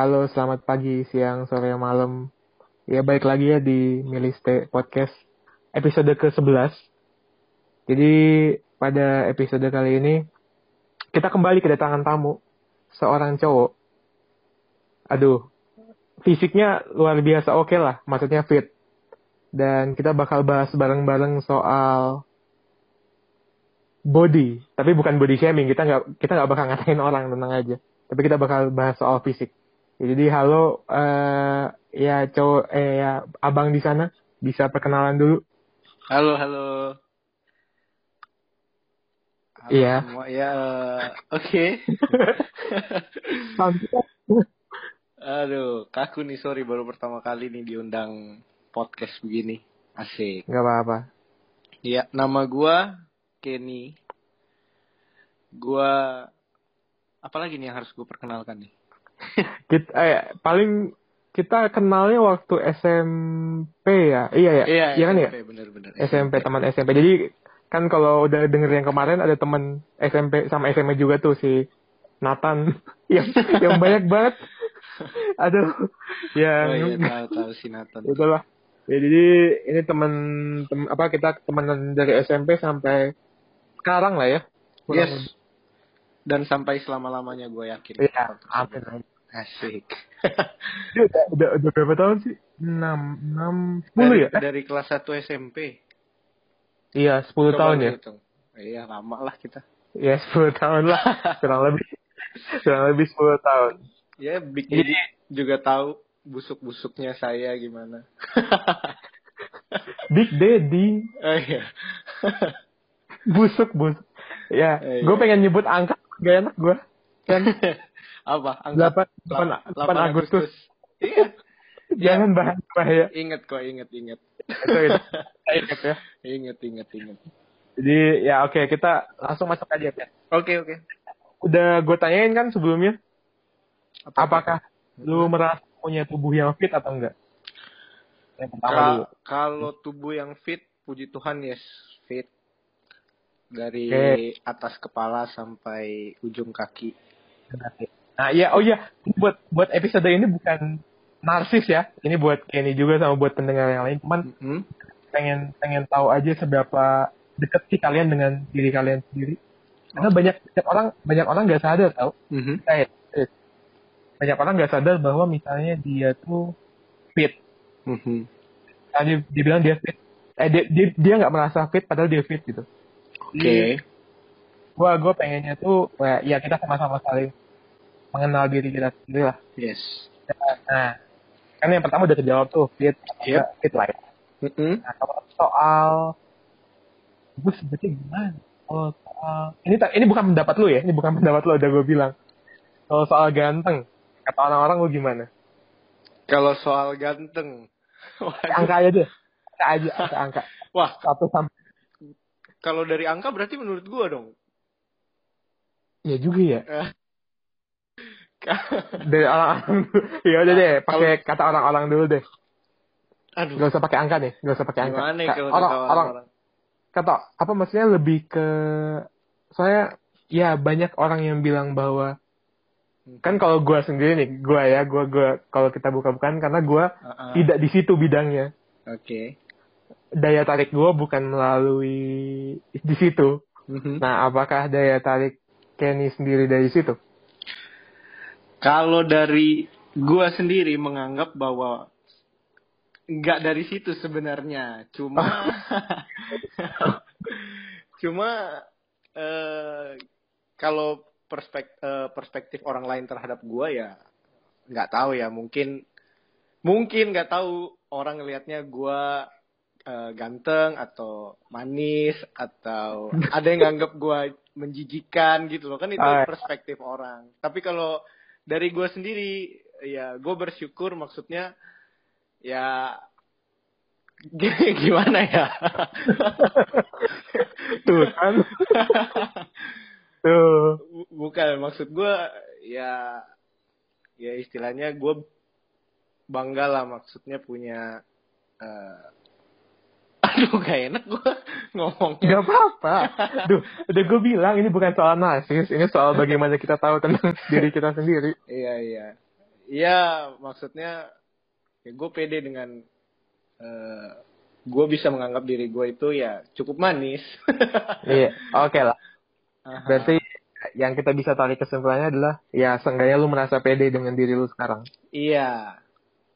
halo, selamat pagi, siang, sore, malam. Ya, baik lagi ya di Miliste Podcast episode ke-11. Jadi, pada episode kali ini, kita kembali kedatangan tamu, seorang cowok. Aduh, fisiknya luar biasa oke lah, maksudnya fit. Dan kita bakal bahas bareng-bareng soal body, tapi bukan body shaming. Kita nggak kita nggak bakal ngatain orang tenang aja. Tapi kita bakal bahas soal fisik. Ya, jadi halo eh ya cowok eh ya abang di sana bisa perkenalan dulu. Halo, halo. Halo Iya. Semua ya, eh, oke. Aduh, kaku nih sorry baru pertama kali nih diundang podcast begini. Asik. Nggak apa-apa. Iya, nama gua Kenny. Gua apa lagi nih yang harus gue perkenalkan nih? Kita eh, paling kita kenalnya waktu SMP ya. Iya ya. Iya, kan ya? SMP, bener-bener. SMP teman SMP. Jadi kan kalau udah denger yang kemarin ada teman SMP sama SMA juga tuh si Nathan yang yang banyak banget. Aduh, yang Oh iya, tahu tahu si Nathan. itulah. Ya, jadi ini teman tem, apa kita temenan dari SMP sampai sekarang lah ya. Kurang Yes. Dan sampai selama-lamanya gue yakin. Iya, amin. amin. Asik. Dia udah, udah, udah berapa tahun sih? 6, 6, 10 dari, ya? Eh, dari kelas 1 SMP. Iya, 10 Coba tahun ya. hitung. Iya, lama lah kita. Iya, 10 tahun lah. Kurang lebih. Kurang lebih 10 tahun. Ya, Big Jadi- Daddy juga tahu busuk-busuknya saya gimana. Big Daddy. oh iya. Busuk, busuk. Ya, Eh, gue iya. pengen nyebut angka. Gak enak gue. Kan Apa? 8, 8, 8 Agustus. Iya. Jangan bahas bahaya. Ingat kok, ingat, ingat. Itu, itu. Saya ingat ya. ingat, ingat, ingat. Jadi, ya oke. kita langsung masuk aja ya. Oke, oke. Udah gue tanyain kan sebelumnya. Apa- Apakah lu merasa punya tubuh yang fit atau enggak? Ka- kalau tubuh yang fit, puji Tuhan yes, fit. Dari Oke. atas kepala sampai ujung kaki. Nah, iya, oh iya, buat buat episode ini bukan narsis ya. Ini buat Kenny juga sama buat pendengar yang lain. Cuman Mhm. pengen pengen tahu aja seberapa deket sih kalian dengan diri kalian sendiri. Karena banyak banyak orang banyak orang nggak sadar tau. Mhm. Kayak eh, banyak orang nggak sadar bahwa misalnya dia tuh fit. Mhm. Nah, dia, dia bilang dia fit. Eh dia dia dia nggak merasa fit padahal dia fit gitu. Oke. Gua gua pengennya tuh ya, ya kita sama-sama saling mengenal diri kita sendiri lah. Yes. Nah, kan yang pertama udah kejawab tuh fit, Yep. fit lah. ya. Mhm. Nah, kalau soal gue sebetulnya gimana? Kalau soal ini tak- ini bukan pendapat lu ya, ini bukan pendapat lu udah gue bilang. Kalau soal ganteng, kata orang-orang lu gimana? Kalau soal ganteng. Angka aja deh, angka aja, angka, angka wah, satu sampai. Kalau dari angka berarti menurut gua dong. Ya juga ya. Eh. Dari orang-orang dulu. Ya udah deh, pakai kata orang-orang dulu deh. Aduh, Gak usah pakai angka nih, gak usah pakai angka. gimana Ka- kalau orang, kata orang, orang-orang? kata apa maksudnya lebih ke saya ya banyak orang yang bilang bahwa kan kalau gua sendiri nih gua ya gua gua kalau kita buka-bukaan karena gua Ah, ah. tidak di situ bidangnya Oke. Daya tarik gua bukan melalui di situ. Mhm. nah apakah daya tarik Kenny sendiri dari situ? Kalau dari gua sendiri menganggap bahwa nggak dari situ sebenarnya, cuma cuma eh, kalau perspektif perspektif orang lain terhadap gua ya nggak tahu ya. Mungkin mungkin nggak tahu. Orang ngelihatnya gua eh, ganteng atau manis atau ada yang nganggap gua menjijikan gitu loh. Kan itu Ah. perspektif orang. Tapi kalau dari gua sendiri ya gue bersyukur maksudnya ya gimana ya? Tuh kan. Tuh. Bu- bukan maksud gue ya ya istilahnya gue bangga lah maksudnya punya eh, aduh gak enak gue ngomongnya Gak apa-apa. Duh, udah gue bilang ini bukan soal narsis, ini soal bagaimana kita tahu tentang diri kita sendiri. iya iya Iya, maksudnya ya gue pede dengan uh, gue bisa menganggap diri gue itu ya cukup manis. iya, oke okay lah. Aha. Berarti yang kita bisa tarik kesimpulannya adalah ya seenggaknya lu merasa pede dengan diri lu sekarang. Iya.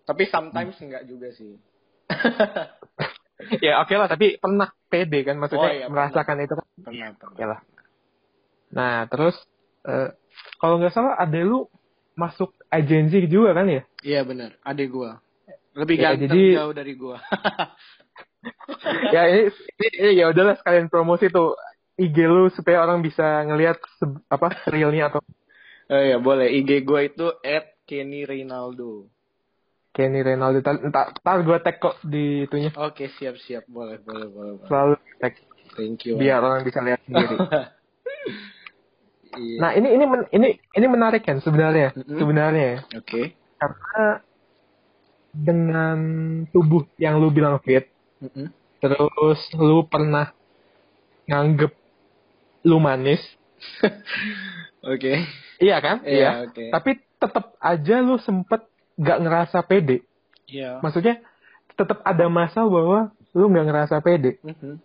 Tapi sometimes enggak juga sih. ya oke lah, tapi pernah pede kan maksudnya Oh, iya, merasakan itu kan. Pernah, pernah. Oke lah. Nah, terus eh, kalau nggak salah ada lu masuk agensi juga kan ya? Iya benar, adik gua. Lebih Ya, ganteng jadi- jauh dari gua. ya ini, ini, ini ya udahlah sekalian promosi tuh IG lu supaya orang bisa ngelihat apa realnya atau oh iya, boleh. IG gua itu @kenny Rinaldo. Kenny Ronaldo. Ntar, ntar, ntar gue tag kok di itunya. Oke, siap-siap. Boleh, boleh, boleh. boleh. Selalu tag Thank you. biar orang bisa lihat sendiri. Iya. Nah ini ini men- ini ini menarik kan sebenarnya Mm-mm. sebenarnya ya. Oke. karena dengan tubuh yang lu bilang fit Mm-mm. terus lu pernah nganggep lu manis Oke. iya kan Iya, oke. tapi tetap aja lu sempet gak ngerasa pede Iya. maksudnya tetap ada masa bahwa lu nggak ngerasa pede Mhm.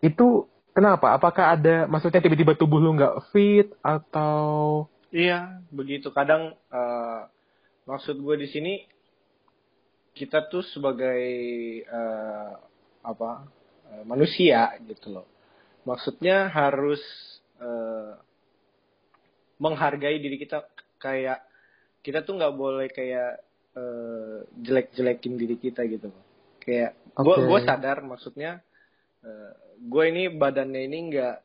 itu kenapa apakah ada maksudnya tiba-tiba tubuh lu nggak fit atau Iya, begitu. Kadang eh, maksud gue di sini kita tuh sebagai eh, apa eh, manusia gitu loh. Maksudnya harus eh, menghargai diri kita kayak kita tuh nggak boleh kayak eh, jelek-jelekin diri kita gitu. Loh. Kayak gue Oke. gue sadar maksudnya eh, gue ini badannya ini nggak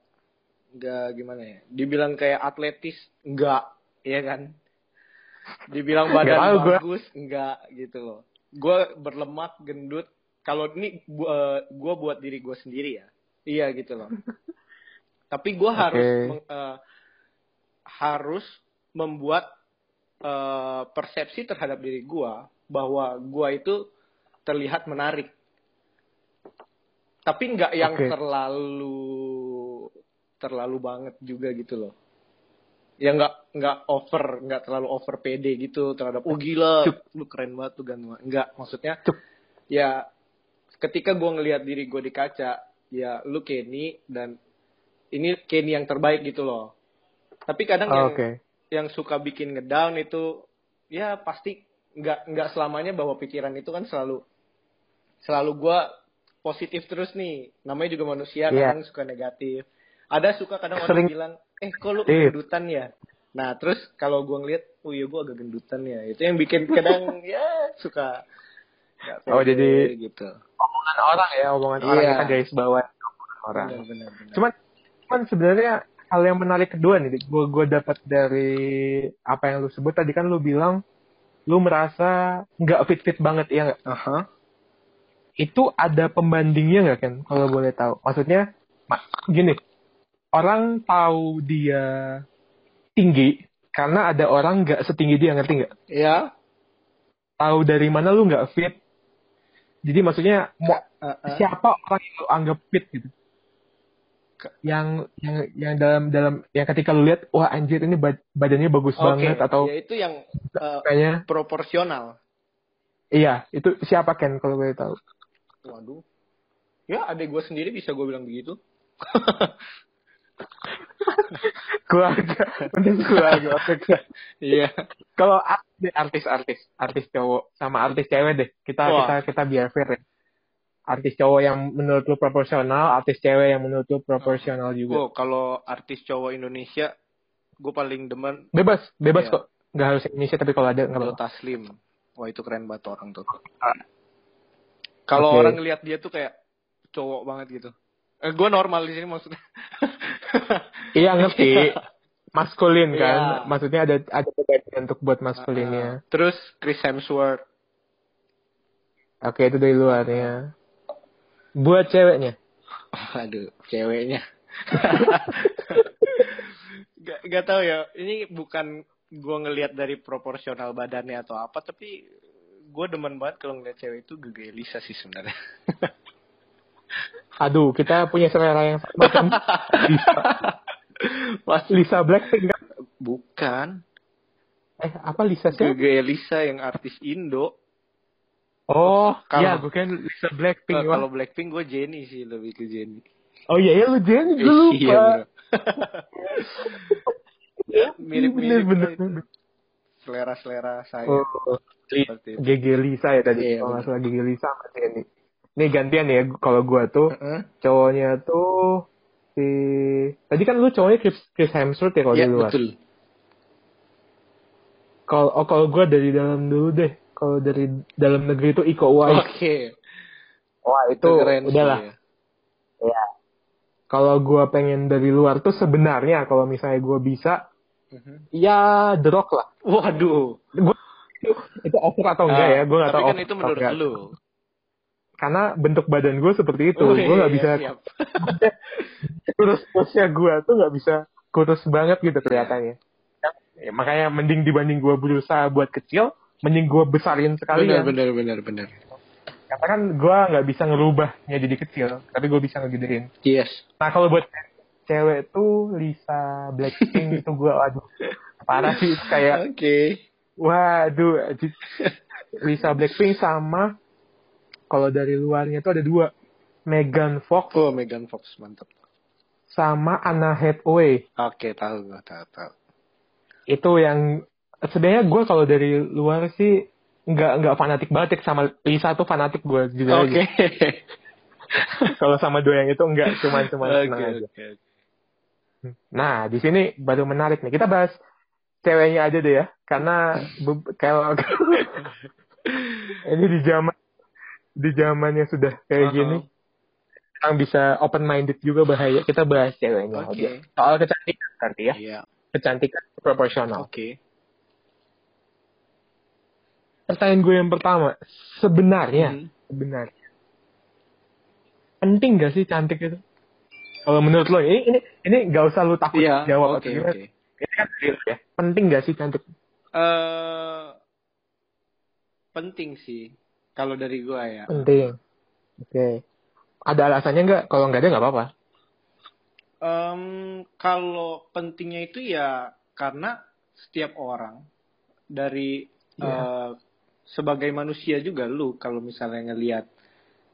nggak gimana ya? Dibilang kayak atletis enggak ya kan? Dibilang Nggak badan bagus enggak gitu loh. Gue berlemak gendut. Kalau ini gue gua buat diri gue sendiri ya? Iya gitu loh. Tapi gue harus meng- eh, harus membuat eh, persepsi terhadap diri gue bahwa gue itu terlihat menarik tapi nggak yang Oke. terlalu terlalu banget juga gitu loh ya nggak nggak over nggak terlalu over pede gitu terhadap oh gila Cuk. lu keren banget tuh banget." nggak maksudnya Cuk. ya ketika gue ngelihat diri gue di kaca ya lu Kenny dan ini Kenny yang terbaik gitu loh tapi kadang yang Oh, oke yang suka bikin ngedown itu ya pasti nggak nggak selamanya bahwa pikiran itu kan selalu selalu gua positif terus nih. Namanya juga manusia Iya. kadang suka negatif. Ada suka kadang orang Sering- bilang eh kok lu Iya. gendutan ya? Nah terus kalau gua ngeliat oh iya gua agak gendutan ya. Itu yang bikin kadang ya suka nggak Oh, jadi- gitu. omongan orang ya omongan orang Iya. kita garis bawah omongan orang. Benar benar benar. Cuman cuman sebenarnya hal yang menarik kedua nih gue gue dapat dari apa yang lu sebut tadi kan lu bilang lu merasa nggak fit fit banget ya nggak? Aha. itu ada pembandingnya nggak kan kalau boleh tahu. Maksudnya ma- gini orang tahu dia tinggi karena ada orang nggak setinggi dia ngerti nggak? Ya tahu dari mana lu nggak fit? Jadi maksudnya mau Uh, uh. siapa orang yang lu anggap fit gitu yang yang yang dalam dalam yang ketika lu lihat wah anjir ini bad- badannya bagus Oke, banget atau ya itu yang uh, kayaknya proporsional iya itu siapa Ken kalau boleh tahu Waduh. Ya, adek gue sendiri bisa gue bilang begitu. keluarga mending keluarga Iya. kalau artis artis artis artis cowok sama artis cewek deh kita Wah. kita kita biar fair ya artis cowok yang menurut lu proporsional artis cewek yang menurut lu proporsional juga Oh, kalau artis cowok Indonesia, gue paling demen bebas bebas Iya. kok nggak harus Indonesia tapi kalau ada nggak apa-apa Dota Slim. Wah, itu keren banget orang tuh. Kalau Oke. orang ngelihat dia tuh kayak cowok banget gitu. Eh, gue normal di sini maksudnya. iya ngerti maskulin kan Iya. maksudnya ada ada perbedaan untuk buat maskulinnya Terus Chris Hemsworth. oke itu dari luarnya buat ceweknya Aduh, ceweknya. gak, gak tau ya. Ini bukan gue ngelihat dari proporsional badannya atau apa, tapi gue demen banget kalau ngeliat cewek itu gege Lisa sih sebenarnya. aduh kita punya selera yang sama kan Lisa, Mas, Lisa Blackpink kan bukan. Eh, apa Lisa siapa? Gege Lisa yang artis Indo. Oh, Kalau- iya, gue kan Lisa Blackpink. Wah. kalau Blackpink gue Jennie sih lebih ke Jennie. Oh iya, ya lu Jennie, gue lupa. Iya. Iya, Mirip-mirip bener, lah itu. bener. Selera-selera saya. Oh. GG Lisa ya tadi. Iya, Kalau salah GG Lisa sama Jennie. Nih gantian ya, kalau gue tuh Heeh. cowoknya tuh si tadi kan lu cowoknya Chris, Chris Hemsworth ya kalau Ya, di luar. betul. Kalau oh, kalau gue dari dalam dulu deh. Kalau dari dalam negeri itu Iko Uwais. Oke. Wah itu keren sih, udahlah. ya. Ya. Kalau gue pengen dari luar tuh sebenarnya kalau misalnya gue bisa, Mhm. ya The Rock lah. Waduh. Gua, itu over atau enggak Ah, ya? Gue nggak Tapi tahu. kan over itu menurut enggak. lu. Karena bentuk badan gue seperti itu. Oh, gue nggak iya, bisa siap. kurus-kurusnya gue tuh nggak bisa kurus banget gitu kelihatannya. Ya, makanya mending dibanding gue berusaha buat kecil, mending gue besarin Benar, sekalian. benar, benar, benar. Karena kan gue nggak bisa ngerubahnya jadi kecil, tapi gue bisa ngegedein. Yes. Nah kalau buat cewek tuh Lisa Blackpink itu gue aduh parah sih kayak Oke. waduh anjing. Lisa Blackpink sama kalau dari luarnya tuh ada dua Megan Fox Oh, Megan Fox mantap. sama Anna Hathaway Oke, tahu gua, tahu, tahu. itu yang sebenarnya gue kalau dari luar sih nggak nggak fanatik banget ya sama Lisa tuh fanatik gue juga Oke. kalau sama dua yang itu enggak cuman cuman Oke, senang aja. Nah, di sini baru menarik nih. Kita bahas ceweknya aja deh ya. Karena kalau ini di zaman di zamannya sudah kayak Uh-huh. gini, orang bisa open minded juga bahaya. Kita bahas ceweknya Oke. aja. Soal kecantikan nanti ya. Iya. Kecantikan proporsional. Oke. Pertanyaan gue yang pertama, sebenarnya, Mhm. sebenarnya penting gak sih cantik itu? Kalau menurut lo, ini ini ini gak usah lu takut Iya, jawab oke, atau oke. Ini kan real ya. Penting gak sih cantik? Eh, penting sih kalau dari gua ya. Penting. Oke. Ada alasannya nggak? Kalau nggak ada nggak apa-apa. Em, kalau pentingnya itu ya karena setiap orang dari Iya. eh, sebagai manusia juga lu kalau misalnya ngelihat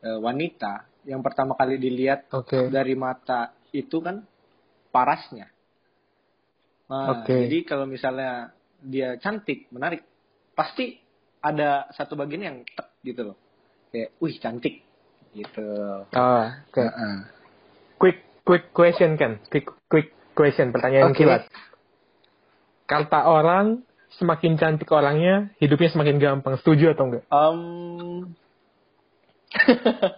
eh, wanita yang pertama kali dilihat Oke. dari mata itu kan parasnya. Nah, Oke. Jadi kalau misalnya dia cantik, menarik, pasti ada satu bagian yang tek gitu loh. Kayak, wih cantik gitu. Oh, oke. Heeh. Quick quick question kan? Quick quick question pertanyaan Oke. kilat. Kata orang semakin cantik orangnya, hidupnya semakin gampang. Setuju atau enggak? Em,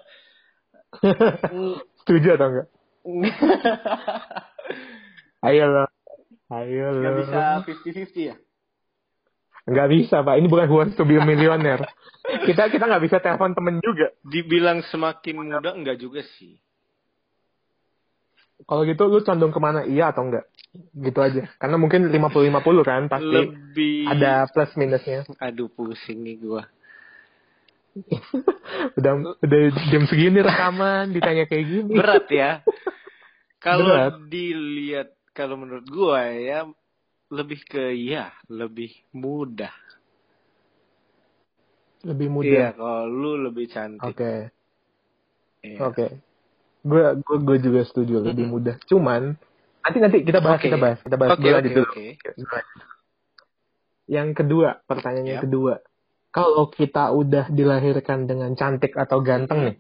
Setuju atau enggak? Ayo lo. Ayo lo. Gak bisa 50-50 ya? Nggak bisa, Pak. Ini bukan Who Wants to be a Millionaire. kita kita nggak bisa telepon temen juga. Dibilang semakin muda enggak juga sih. Kalau gitu lu condong ke mana? Iya atau enggak? Gitu aja. Karena mungkin 50-50 kan pasti Lebih ada plus minusnya. Aduh pusing nih gua. udah udah jam segini rekaman ditanya kayak gini. Berat ya. Kalau dilihat kalau menurut gua ya lebih ke ya, lebih mudah. Lebih Iya, mudah. kalau lu lebih cantik. Oke. Iya. Oke. Gue gue gue juga setuju lebih Mm-mm. mudah. Cuman nanti nanti kita bahas Oke. kita bahas kita bahas oke, lanjut dulu. oke. Yang kedua, pertanyaan yang Yap. kedua. Kalau kita udah dilahirkan dengan cantik atau ganteng nih,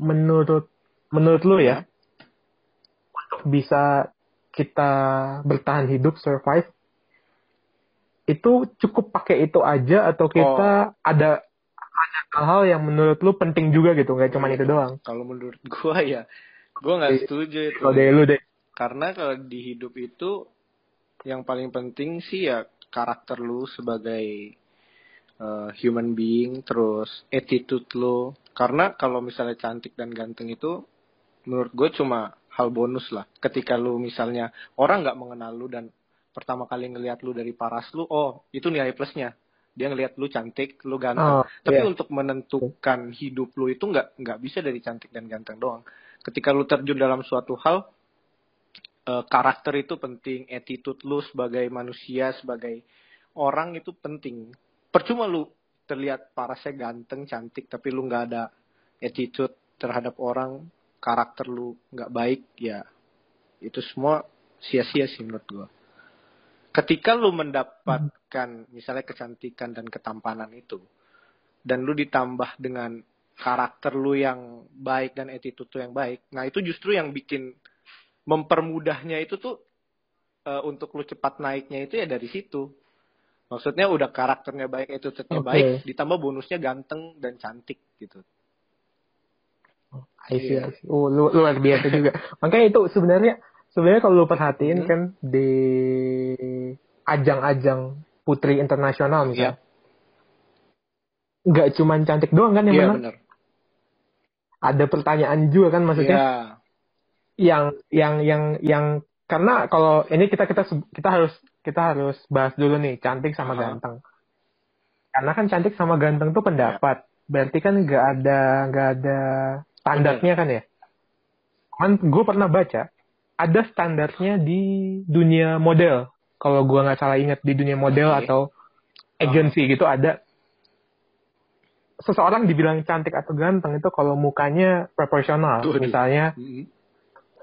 menurut menurut lu ya, untuk bisa kita bertahan hidup, survive, itu cukup pakai itu aja atau kita ada ada hal-hal yang menurut lu penting juga gitu, nggak cuma itu doang. Kalau menurut gua ya, gua nggak Iya. setuju itu. Kalau dari lu deh. Karena kalau di hidup itu yang paling penting sih ya karakter lu sebagai uh, human being, terus attitude lu. Karena kalau misalnya cantik dan ganteng itu menurut gue cuma hal bonus lah. Ketika lu misalnya orang nggak mengenal lu dan pertama kali ngelihat lu dari paras lu, oh itu nilai plusnya. Dia ngelihat lu cantik, lu Oh, ganteng. Tapi iya. untuk menentukan hidup lu itu nggak nggak bisa dari cantik dan ganteng doang. Ketika lu terjun dalam suatu hal, eh, karakter itu penting, attitude lu sebagai manusia, sebagai orang itu penting. Percuma lu terlihat parasnya ganteng, cantik, tapi lu nggak ada attitude terhadap orang, karakter lu nggak baik, ya itu semua sia-sia sih menurut gua. Ketika lu mendapatkan misalnya kecantikan dan ketampanan itu, dan lu ditambah dengan karakter lu yang baik dan attitude lu yang baik, nah itu justru yang bikin mempermudahnya itu tuh eh, untuk lu cepat naiknya itu ya dari situ. Maksudnya udah karakternya baik, attitude-nya Oke. baik, ditambah bonusnya ganteng dan cantik gitu. I see, Iya. I see. Oh, lu, luar biasa juga. Makanya itu sebenarnya sebenarnya kalau lu perhatiin Hmm. kan di ajang-ajang putri internasional misalnya. Nggak cuman cantik doang kan yang Iya menang. benar. Ada pertanyaan juga kan maksudnya Iya. yang yang yang yang karena kalau ini kita kita kita harus kita harus bahas dulu nih cantik sama Aha. ganteng. Karena kan cantik sama ganteng tuh pendapat. Berarti kan nggak ada nggak ada standarnya kan ya. Kan gue pernah baca ada standarnya di dunia model. Kalau gue nggak salah ingat di dunia model Oke. atau agency gitu ada seseorang dibilang cantik atau ganteng itu kalau mukanya proporsional. Tuh, Misalnya Mm-mm.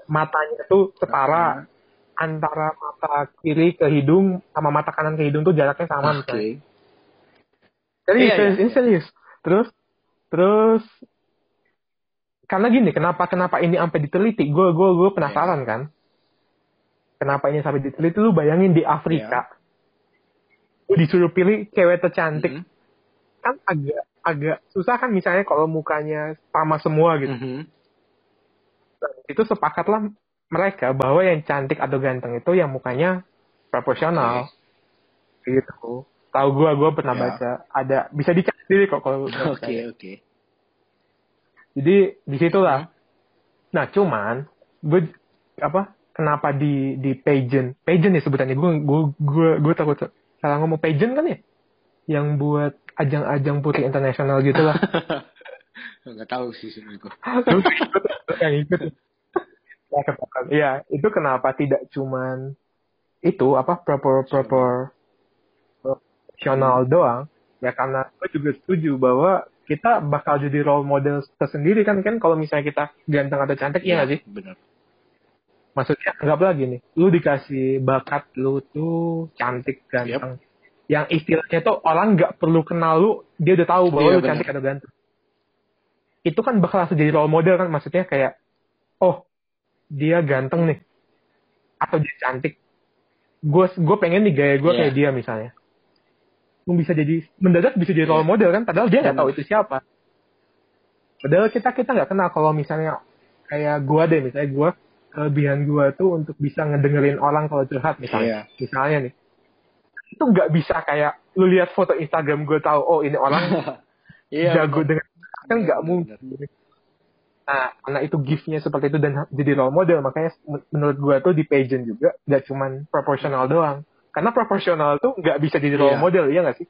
matanya itu setara antara mata kiri ke hidung sama mata kanan ke hidung tuh jaraknya sama Oke. misalnya. Serius, Iya, serius, iya. ini serius. Terus, terus karena gini, kenapa kenapa ini sampai diteliti? Gue gue gue penasaran Iya. kan. Kenapa ini sampai diteliti? Lu bayangin di Afrika, Iya. lu disuruh pilih cewek tercantik, Mm-mm. kan agak agak susah kan misalnya kalau mukanya sama semua gitu. Mhm. Itu sepakatlah mereka bahwa yang cantik atau ganteng itu yang mukanya proporsional. Gitu. Tahu gua gua pernah Ya. baca ada bisa dicek sendiri kok kalau Oke oke. Jadi di situlah. Nah cuman gue apa? Kenapa di di pageant? Pageant ya sebutannya. Gue gue gue gue takut salah ngomong pageant kan ya? Yang buat ajang-ajang putri internasional gitu lah. Nggak tahu sih sebenarnya yang ikut. Ya. Iya, itu kenapa tidak cuman itu apa proper proper profesional doang? Ya karena gue juga setuju bahwa kita bakal jadi role model tersendiri kan kan kalau misalnya kita ganteng atau cantik iya nggak sih? Benar. Maksudnya anggaplah gini, lu dikasih bakat lu tuh cantik ganteng. Yang istilahnya tuh orang nggak perlu kenal lu, dia udah tahu bahwa Iya, lu benar. cantik atau ganteng. Itu kan bakal langsung jadi role model kan maksudnya kayak oh, dia ganteng nih atau dia cantik. Gue gue pengen nih gaya gue Iya. kayak dia misalnya. Bisa jadi mendadak bisa jadi role Iya. model kan padahal dia nggak Benar. tahu itu siapa. Padahal kita kita nggak kenal kalau misalnya kayak gue deh misalnya gue kelebihan gue tuh untuk bisa ngedengerin orang kalau curhat misalnya Iya. misalnya nih itu nggak bisa kayak lu lihat foto Instagram gue tahu oh ini orang Iya. jago dengan kan nggak Benar, mungkin nah karena itu giftnya seperti itu dan jadi role model makanya men- menurut gue tuh di pageant juga nggak cuman proporsional doang karena proporsional tuh nggak bisa jadi role Iya. model ya nggak sih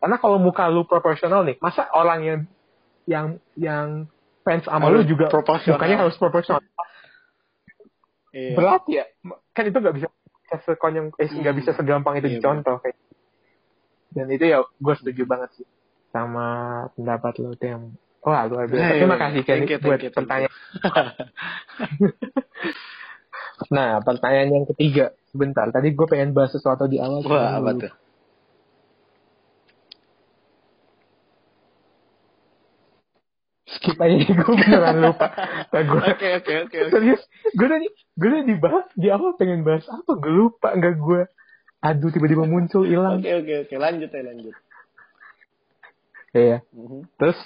karena kalau muka lu proporsional nih masa orang yang yang yang fans sama lu juga mukanya harus proporsional Iya. berat ya kan itu nggak bisa sekonyong eh nggak Hmm. bisa segampang itu Iya, dicontoh kayak dan itu ya gue setuju banget sih sama pendapat lo tuh yang wah luar biasa Hey, terima kasih Kenny buat you. pertanyaan nah pertanyaan yang ketiga sebentar tadi gue pengen bahas sesuatu di awal Wah, apa tuh? skip aja gue beneran lupa. Nah, Oke oke oke serius gue tadi gue tadi dibahas di awal pengen bahas apa gue lupa nggak gue aduh tiba-tiba muncul hilang. Oke oke oke lanjut ya lanjut. iya Mhm. Terus?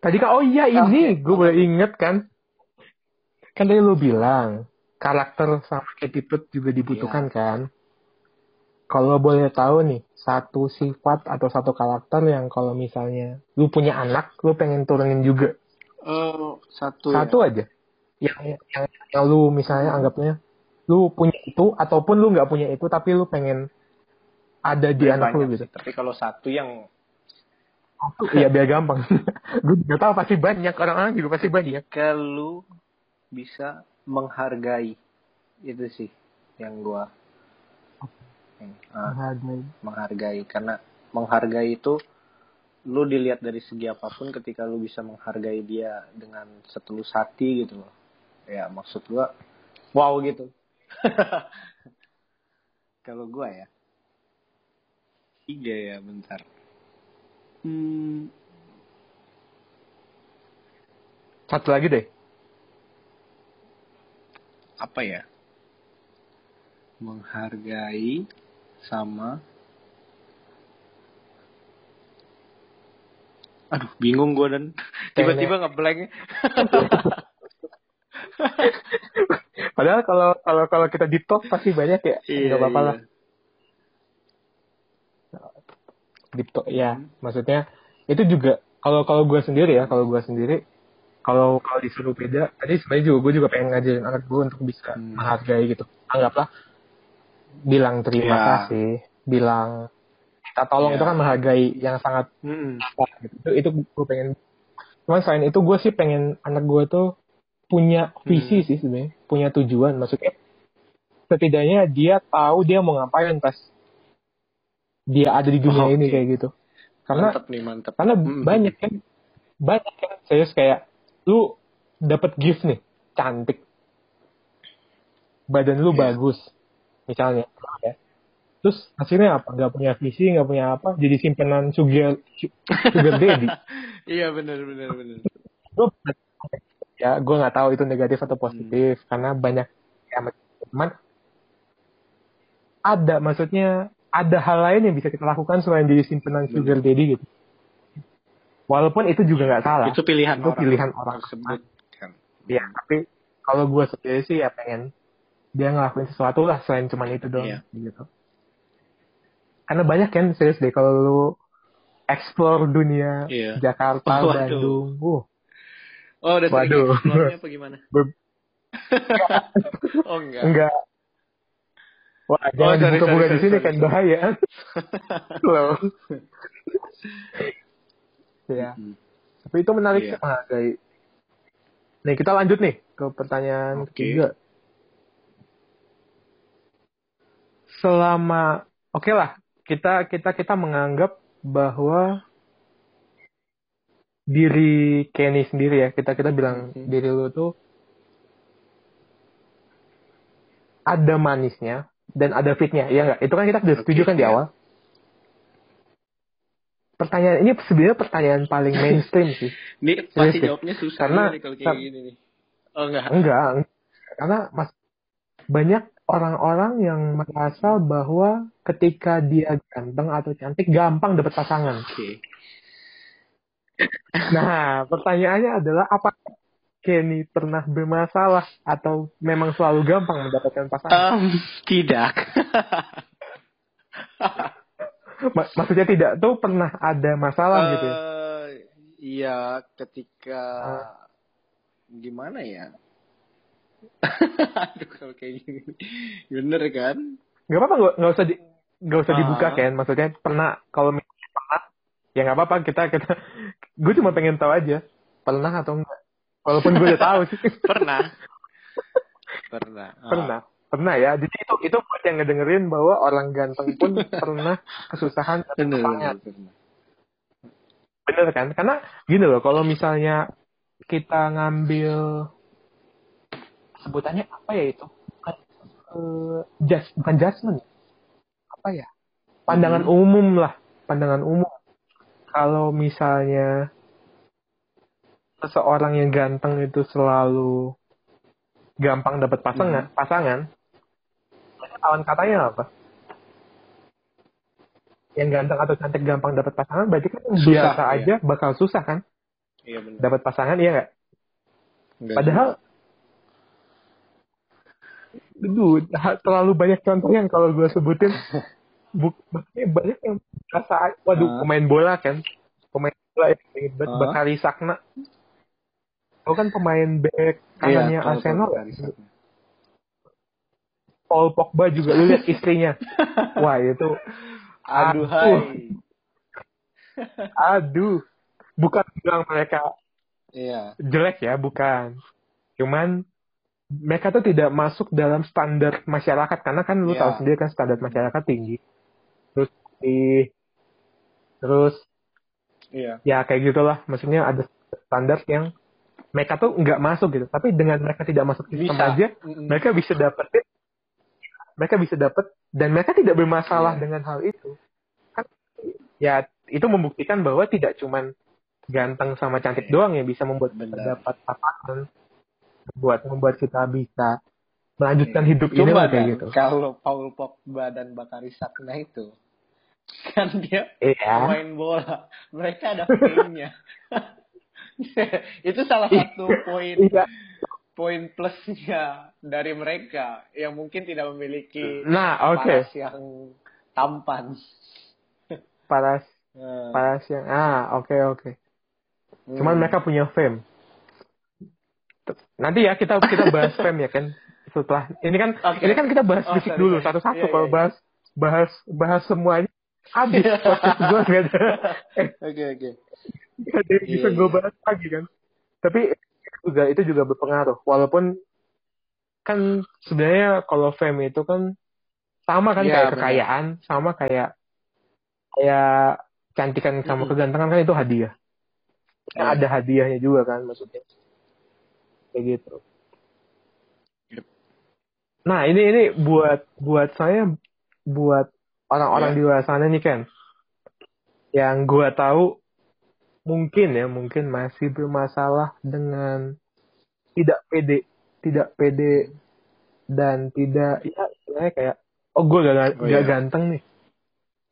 Tadi kan oh iya ini gue boleh inget kan? Kan tadi lu bilang karakter sama attitude juga dibutuhkan kan kalau boleh tahu nih satu sifat atau satu karakter yang kalau misalnya lu punya anak lu pengen turunin juga Eh, satu. ya. satu aja yang yang, yang lu misalnya anggapnya lu punya itu ataupun lu nggak punya itu tapi lu pengen ada di anak lu gitu sih, Tapi kalau satu yang Iya biar gampang. gue juga tahu pasti banyak orang-orang juga pasti banyak. kalau bisa menghargai. Itu sih yang gua yang, ah, Menghargai. menghargai. Karena menghargai itu lu dilihat dari segi apa pun ketika lu bisa menghargai dia dengan setulus hati gitu loh. Ya maksud gua wow gitu. Kalau gua ya tiga ya bentar. Hmm, Satu lagi deh. Apa ya menghargai sama aduh bingung gue dan tiba-tiba ngeblank Padahal kalau kalau kalau kita di talk pasti banyak ya. Iya, Nggak apa-apa iya. lah. Deep talk ya. Maksudnya itu juga kalau kalau gue sendiri ya, kalau gue sendiri kalau kalau disuruh beda, tadi sebenarnya juga gue juga pengen ngajarin anak gue untuk bisa Hmm. menghargai gitu. Anggaplah bilang terima Ya. kasih, bilang minta tolong Ya. itu kan menghargai yang sangat besar gitu. Itu, itu gue pengen. Cuman selain itu gue sih pengen anak gue tuh punya visi Hmm. sih sebenarnya, punya tujuan. Maksudnya setidaknya dia tahu dia mau ngapain pas dia ada di dunia Oh, ini kayak gitu. Karena mantep nih mantep karena Mm-mm. banyak kan banyak kan serius kayak lu dapat gift nih cantik. Badan lu Iya. bagus misalnya ya. Terus hasilnya apa? Nggak punya visi nggak punya apa jadi simpenan sugar sugar daddy. Iya benar benar benar ya gue nggak tahu itu negatif atau positif karena banyak ya teman ada maksudnya ada hal lain yang bisa kita lakukan selain jadi simpenan sugar daddy gitu walaupun itu juga nggak salah itu pilihan Itu orang pilihan orang. tersebut kan ya tapi kalau gue sendiri sih ya pengen dia ngelakuin sesuatu lah selain cuma itu doang Iya. gitu karena banyak kan serius deh kalau lu explore dunia Iya. Jakarta Waduh. Bandung uh oh udah sering Waduh. explore-nya apa gimana Ber- oh enggak enggak wah jangan sorry, dibuka-buka sorry, di sorry, sini sorry, kan sorry. bahaya loh ya Hmm. tapi itu menarik sih menghargai nih kita lanjut nih ke pertanyaan Oke. ketiga selama oke lah kita kita kita menganggap bahwa diri Kenny sendiri ya kita kita bilang Mhm. diri lu tuh ada manisnya dan ada fitnya ya nggak itu kan kita sudah setuju kan di iya. awal pertanyaan ini sebenarnya pertanyaan paling mainstream sih Ini pasti jawabnya susah Karena- nih kalau kayak gini nih. Oh enggak. Enggak, karena mas banyak orang-orang yang merasa bahwa ketika dia ganteng atau cantik gampang dapat pasangan. Oke. Nah, pertanyaannya adalah apa Kenny pernah bermasalah atau memang selalu gampang mendapatkan pasangan? Em, tidak. Ma- maksudnya tidak tuh pernah ada masalah gitu ya? Eh, Iya, ketika Ah. gimana ya? Aduh, kalau kayak gini. Bener kan? Gak apa-apa nggak nggak usah di nggak usah dibuka Ah. kan? Maksudnya pernah kalau misalnya pernah ya nggak apa-apa kita kita gue cuma pengen tahu aja pernah atau enggak. Walaupun gue udah tahu sih. Pernah. Pernah. Ah. pernah pernah ya. Jadi itu itu buat yang ngedengerin bahwa orang ganteng pun pernah kesusahan Bener, bener, bener. bener kan? Karena gini loh kalau misalnya kita ngambil sebutannya apa ya itu? Bukan eh, just bukan judgment apa ya? Pandangan Hmm. umum lah pandangan umum. Kalau misalnya seseorang yang ganteng itu selalu gampang dapat pasangan pasangan lawan katanya apa yang ganteng atau cantik gampang dapat pasangan berarti kan Susah, biasa iya. aja bakal susah kan Iya bener. dapat pasangan iya nggak Enggak padahal Duh, terlalu banyak contoh yang kalau gue sebutin buk, maksudnya banyak yang rasa waduh Ah. pemain bola kan pemain bola yang ingin banget Ah. Bakari Sakna Kau kan pemain back kanannya tahu, Arsenal tahu. Paul Pogba juga lu lihat istrinya wah itu Aduh, Aduh. hai. aduh bukan bilang mereka Iya. jelek ya bukan cuman mereka tuh tidak masuk dalam standar masyarakat karena kan lu Iya. tahu sendiri kan standar masyarakat tinggi terus di terus Iya. ya kayak gitulah maksudnya ada standar yang mereka tuh nggak masuk gitu tapi dengan mereka tidak masuk sistem Bisa. aja Mm-mm. mereka bisa dapetin mereka bisa dapet dan mereka tidak bermasalah Iya. dengan hal itu kan ya itu membuktikan bahwa tidak cuman ganteng sama cantik Iya. doang yang bisa membuat kita Benar. dapat pasangan membuat membuat kita bisa melanjutkan Iya. hidup ini Coba kayak gitu kalau Paul Pogba dan Bakari Sakna itu kan dia iya main bola mereka ada fame-nya itu salah satu poin iya poin plusnya dari mereka yang mungkin tidak memiliki nah oke. paras yang tampan. Paras Eh, paras yang ah oke oke. Cuman hmm. mereka punya fame. Nanti ya kita kita bahas fame ya kan setelah ini kan Oke. ini kan kita bahas Oh, fisik sorry, dulu satu-satu Iya, kalau iya, iya. bahas bahas bahas semuanya habis podcast gue oke oke. Bisa Iya, gue iya. bahas lagi kan. Tapi juga itu juga berpengaruh walaupun kan sebenarnya kalau fame itu kan sama kan Iya, kayak benar. kekayaan sama kayak kayak cantikan sama Mm-mm. kegantengan kan itu hadiah Kan Iya. ada hadiahnya juga kan maksudnya kayak gitu Yep. nah ini ini buat buat saya buat orang-orang Iya. di luar sana nih kan yang gua tahu mungkin ya mungkin masih bermasalah dengan tidak pede tidak pede dan tidak ya sebenarnya kayak oh gue gak, Oh, gak iya. ganteng nih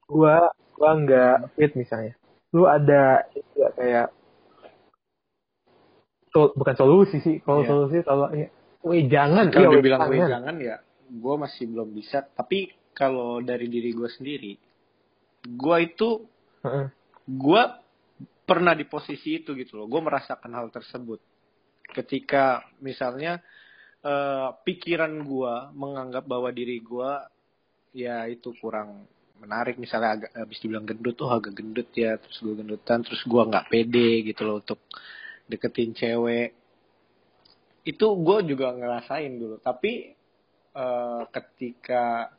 gua gua nggak fit misalnya lu ada ya, kayak sol- bukan solusi sih kalau Iya. solusi kalau ya weh jangan kalau iya, weh, dibilang gue jangan. ya gue masih belum bisa tapi kalau dari diri gue sendiri gue itu gue pernah di posisi itu gitu loh. Gue merasakan hal tersebut. Ketika misalnya eh, pikiran gue menganggap bahwa diri gue ya itu kurang menarik. Misalnya agak habis dibilang gendut tuh agak gendut ya terus gue gendutan terus gue nggak pede gitu loh untuk deketin cewek. Itu gue juga ngerasain dulu. Tapi eh, ketika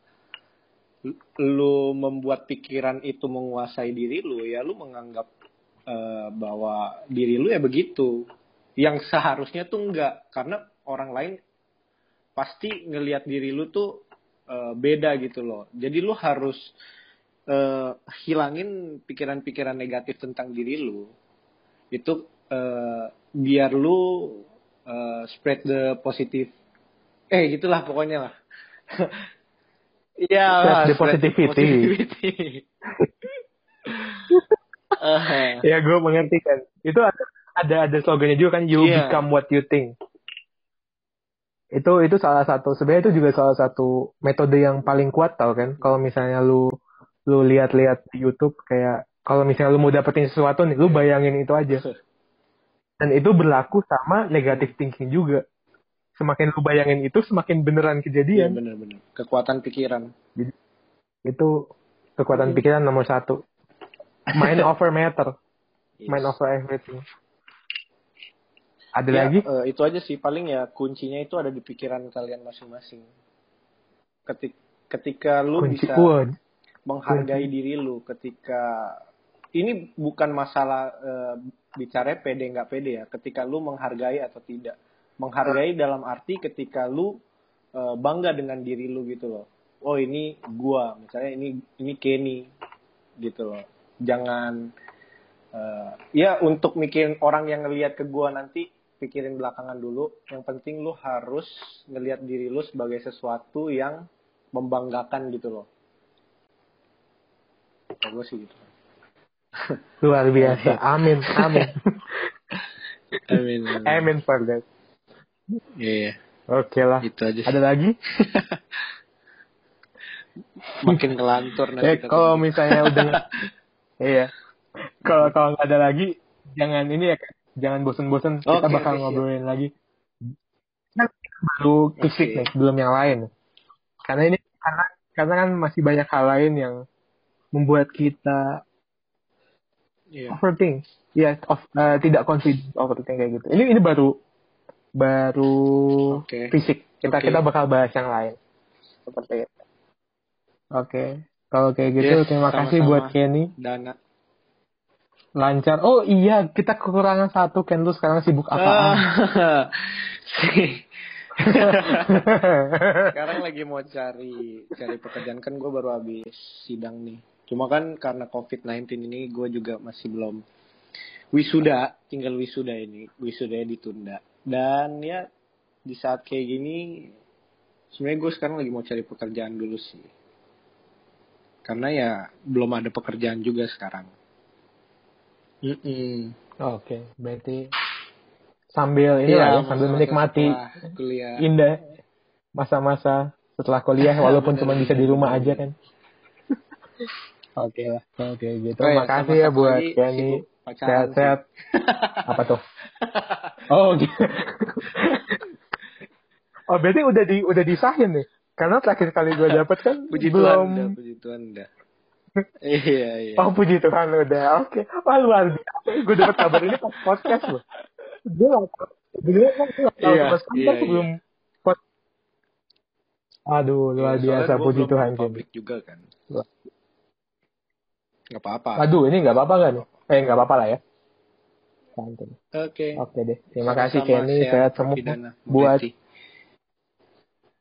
lu membuat pikiran itu menguasai diri lu ya lu menganggap eh, bahwa diri lu ya begitu. Yang seharusnya tuh enggak karena orang lain pasti ngelihat diri lu tuh eh, beda gitu loh. Jadi lu harus eh, hilangin pikiran-pikiran negatif tentang diri lu. Itu eh, biar lu eh, spread the positive. Eh gitulah pokoknya lah. Iya, spread the positivity. positivity. Eh, ya gue mengerti kan itu ada ada ada slogannya juga kan you Iya. become what you think itu itu salah satu sebenarnya itu juga salah satu metode yang paling kuat tau kan kalau misalnya lu lu lihat-lihat di YouTube kayak kalau misalnya lu mau dapetin sesuatu nih lu bayangin itu aja dan itu berlaku sama negative thinking juga semakin lu bayangin itu semakin beneran Iya kejadian benar-benar. Kekuatan pikiran. itu kekuatan Hmm. pikiran nomor satu mind over matter Yes. mind over everything ada Ya, lagi eh, itu aja sih paling ya kuncinya itu ada di pikiran kalian masing-masing. Ketik, ketika lu kunci bisa menghargai diri lu, ketika ini bukan masalah eh, bicara pede nggak pede ya, ketika lu menghargai atau tidak. Menghargai dalam arti ketika lu eh, bangga dengan diri lu gitu loh. Oh ini gua, misalnya ini ini Kenny gitu loh. Jangan eh, ya untuk mikirin orang yang ngelihat ke gua nanti pikirin belakangan dulu. Yang penting lu harus ngelihat diri lu sebagai sesuatu yang membanggakan gitu loh. Kalau gue sih gitu. luar biasa amin amin Amin. amin for that Iya, oke lah itu aja. ada lagi Makin ngelantur nanti. eh kalau misalnya udah iya kalau kalau nggak ada lagi jangan ini ya jangan bosen-bosen kita Oke, bakal siap. ngobrolin lagi Kan baru fisik Oke. nih belum yang lain karena ini karena karena kan masih banyak hal lain yang membuat kita Iya. overthink ya of, eh, tidak confident overthink kayak gitu ini ini baru baru Oke. fisik. Kita Oke. kita bakal bahas yang lain. Seperti itu. Oke. Kalau kayak gitu Yes, terima kasih sama-sama. buat Kenny. Dana. Lancar. Oh iya, kita kekurangan satu. Ken lu sekarang sibuk apaan? Ah. Sekarang lagi mau cari cari pekerjaan kan gue baru habis sidang nih. Cuma kan karena COVID-19 ini gue juga masih belum wisuda, tinggal wisuda ini, wisudanya ditunda. Dan ya di saat kayak gini sebenarnya gue sekarang lagi mau cari pekerjaan dulu sih. Karena ya belum ada pekerjaan juga sekarang. Mm-mm. Oke, berarti sambil ini Iya, lah ya, sambil masa-masa menikmati kuliah. indah masa-masa setelah kuliah walaupun cuma bisa di rumah aja kan. Oke lah, oke gitu. Oh ya, Makasih ya buat Kenny. Sehat-sehat. Apa tuh? Oh, gitu. oh, berarti udah di udah disahin nih. Karena terakhir kali gue dapet kan Puji belum. Tuhan udah, puji Tuhan udah. iya, iya. Oh, puji Tuhan udah. Oke. Wah, luar biasa. Gue dapet kabar ini pas podcast loh. Gue gak tau. Dulu kan gue gak tau Iya, sama sekali iya, kan sebelum pod... Aduh, luar Iya, biasa. Puji belum Tuhan. Publik juga kan. Gak apa-apa. Aduh, ini nggak apa-apa kan? Eh, nggak apa-apa lah ya. Oke. Oke deh. Terima kasih Sama-sama, Kenny. Sehat semua. Buat.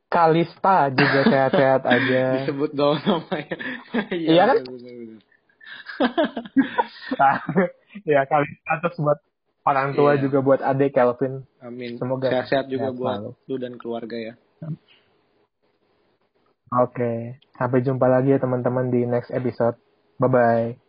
Kalista juga sehat-sehat aja. disebut dong namanya. Iya kan? bener-bener. ya Kalista terus buat orang tua Iya. juga buat adik Kelvin. Amin. Semoga sehat-sehat juga sehat buat selalu. lu dan keluarga ya. Oke. Sampai jumpa lagi ya teman-teman di next episode. Bye-bye.